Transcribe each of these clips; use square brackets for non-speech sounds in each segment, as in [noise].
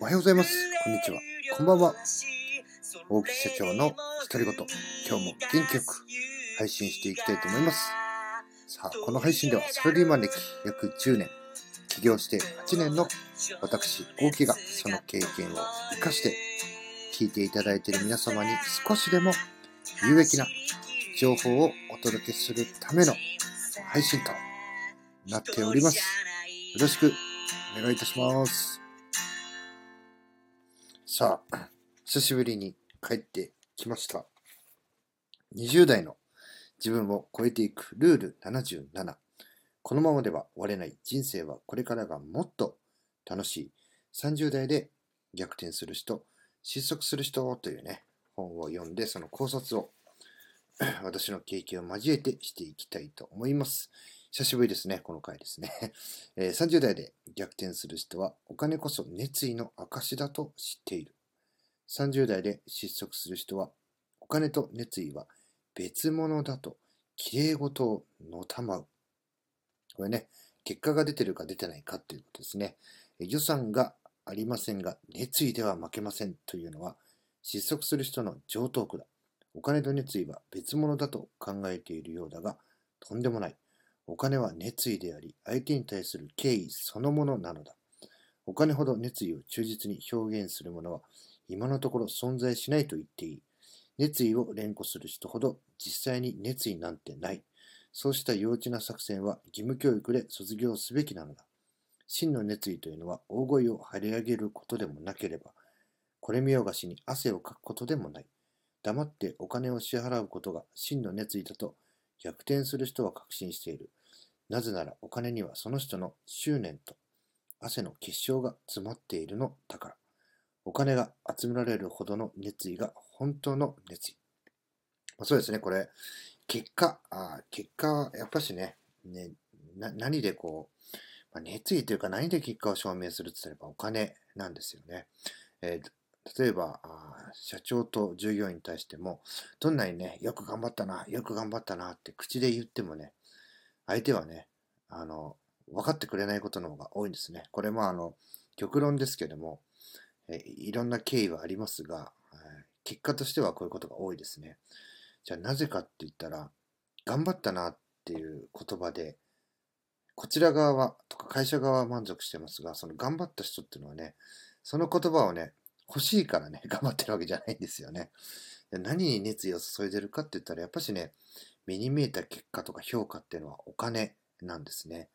おはようございます。こんにちは。こんばんは。大木社長の独り言。今日も元気よく配信していきたいと思います。さあ、この配信ではサラリーマン歴約10年、起業して8年の私、大木がその経験を活かして聞いていただいている皆様に少しでも有益な情報をお届けするための配信となっております。よろしくお願いいたします。さあ、久しぶりに帰ってきました。20代の自分を超えていくルール77。このままでは終われない人生はこれからがもっと楽しい。30代で逆転する人、失速する人というね、本を読んでその考察を [clears throat] 私の経験を交えてしていきたいと思います。久しぶりですね、この回ですね。[laughs] え30代で逆転する人はお金こそ熱意の証だと知っている。30代で失速する人はお金と熱意は別物だと綺麗事をのたまう。これね、結果が出てるか出てないかっていうことですね。予算がありませんが熱意では負けませんというのは失速する人の上等句だ。お金と熱意は別物だと考えているようだが、とんでもない。お金は熱意であり、相手に対する敬意そのものなのだ。お金ほど熱意を忠実に表現するものは、今のところ存在しないと言っていい。熱意を連呼する人ほど実際に熱意なんてない。そうした幼稚な作戦は義務教育で卒業すべきなのだ。真の熱意というのは大声を張り上げることでもなければ、これ見よがしに汗をかくことでもない。黙ってお金を支払うことが真の熱意だと逆転する人は確信している。なぜならお金にはその人の執念と汗の結晶が詰まっているのだから。お金が集められるほどの熱意が本当の熱意。まあそうですね、これ、結果、あ結果はやっぱしね、ね何でこう、まあ、熱意というか何で結果を証明するって言ったらお金なんですよね。えー例えば、社長と従業員に対しても、どんなにね、よく頑張ったな、よく頑張ったなって口で言ってもね、相手はね、あの、分かってくれないことの方が多いんですね。これもあの、極論ですけども、えいろんな経緯はありますが、えー結果としてはこういうことが多いですね。じゃあなぜかって言ったら、頑張ったなっていう言葉で、こちら側は、とか会社側は満足してますが、その頑張った人っていうのはね、その言葉をね、欲しいからね、[laughs] 頑張ってるわけじゃないんですよね。何に熱意を注いでるかって言ったら、やっぱしね、目に見えた結果とか評価っていうのはお金なんですね。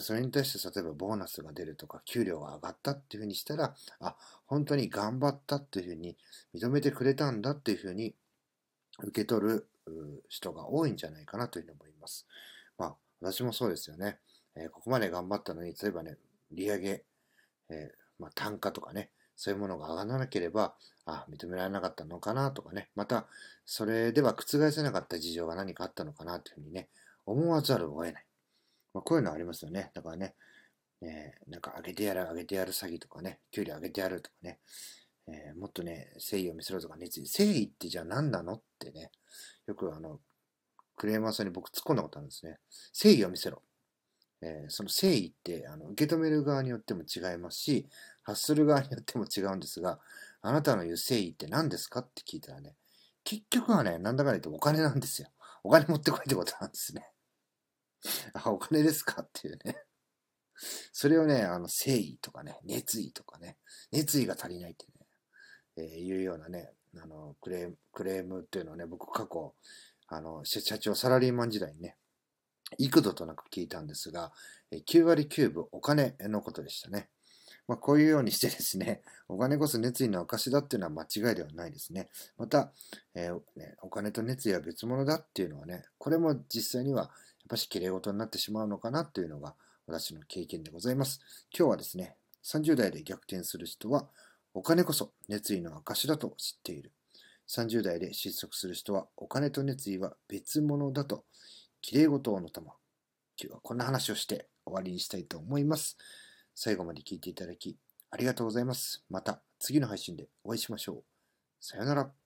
それに対して例えばボーナスが出るとか給料が上がったっていうふうにしたら、あ、本当に頑張ったっていうふうに認めてくれたんだっていうふうに受け取る人が多いんじゃないかなというふうに思います。まあ私もそうですよね。えーここまで頑張ったのに、例えばね、利上げ、えーまあ、単価とかね、そういうものが上がらなければ、あ、認められなかったのかなとかね、また、それでは覆せなかった事情が何かあったのかなというふうにね、思わざるを得ない。まあ、こういうのありますよね。だからね、えーなんか上げてやる、上げてやる詐欺とかね、給料上げてやるとかね、えーもっとね、誠意を見せろとか熱意。誠意ってじゃあ何なのってね、よくあの、クレーマーさんに僕突っ込んだことあるんですね。誠意を見せろ。えーその誠意ってあの受け止める側によっても違いますし、発する側によっても違うんですが、あなたの言う誠意って何ですかって聞いたらね、結局はね、なんだかんだ言ってお金なんですよ。お金持ってこいってことなんですね。あ、お金ですかっていうね。それをね、あの、誠意とかね、熱意とかね、熱意が足りないってね、えーいうようなね、あの、クレーム、クレームっていうのをね、僕過去、あの、社社長サラリーマン時代にね、幾度となく聞いたんですが、9割9分お金のことでしたね。まあ、こういうようにしてですね、[laughs] お金こそ熱意の証だっていうのは間違いではないですね。また、えー、お金と熱意は別物だっていうのはね、これも実際にはやっぱし綺麗事になってしまうのかなっていうのが私の経験でございます。今日はですね、30代で逆転する人は、お金こそ熱意の証だと知っている。30代で失速する人は、お金と熱意は別物だと、綺麗事をの玉。今日はこんな話をして終わりにしたいと思います。最後まで聞いていただき、ありがとうございます。また次の配信でお会いしましょう。さよなら。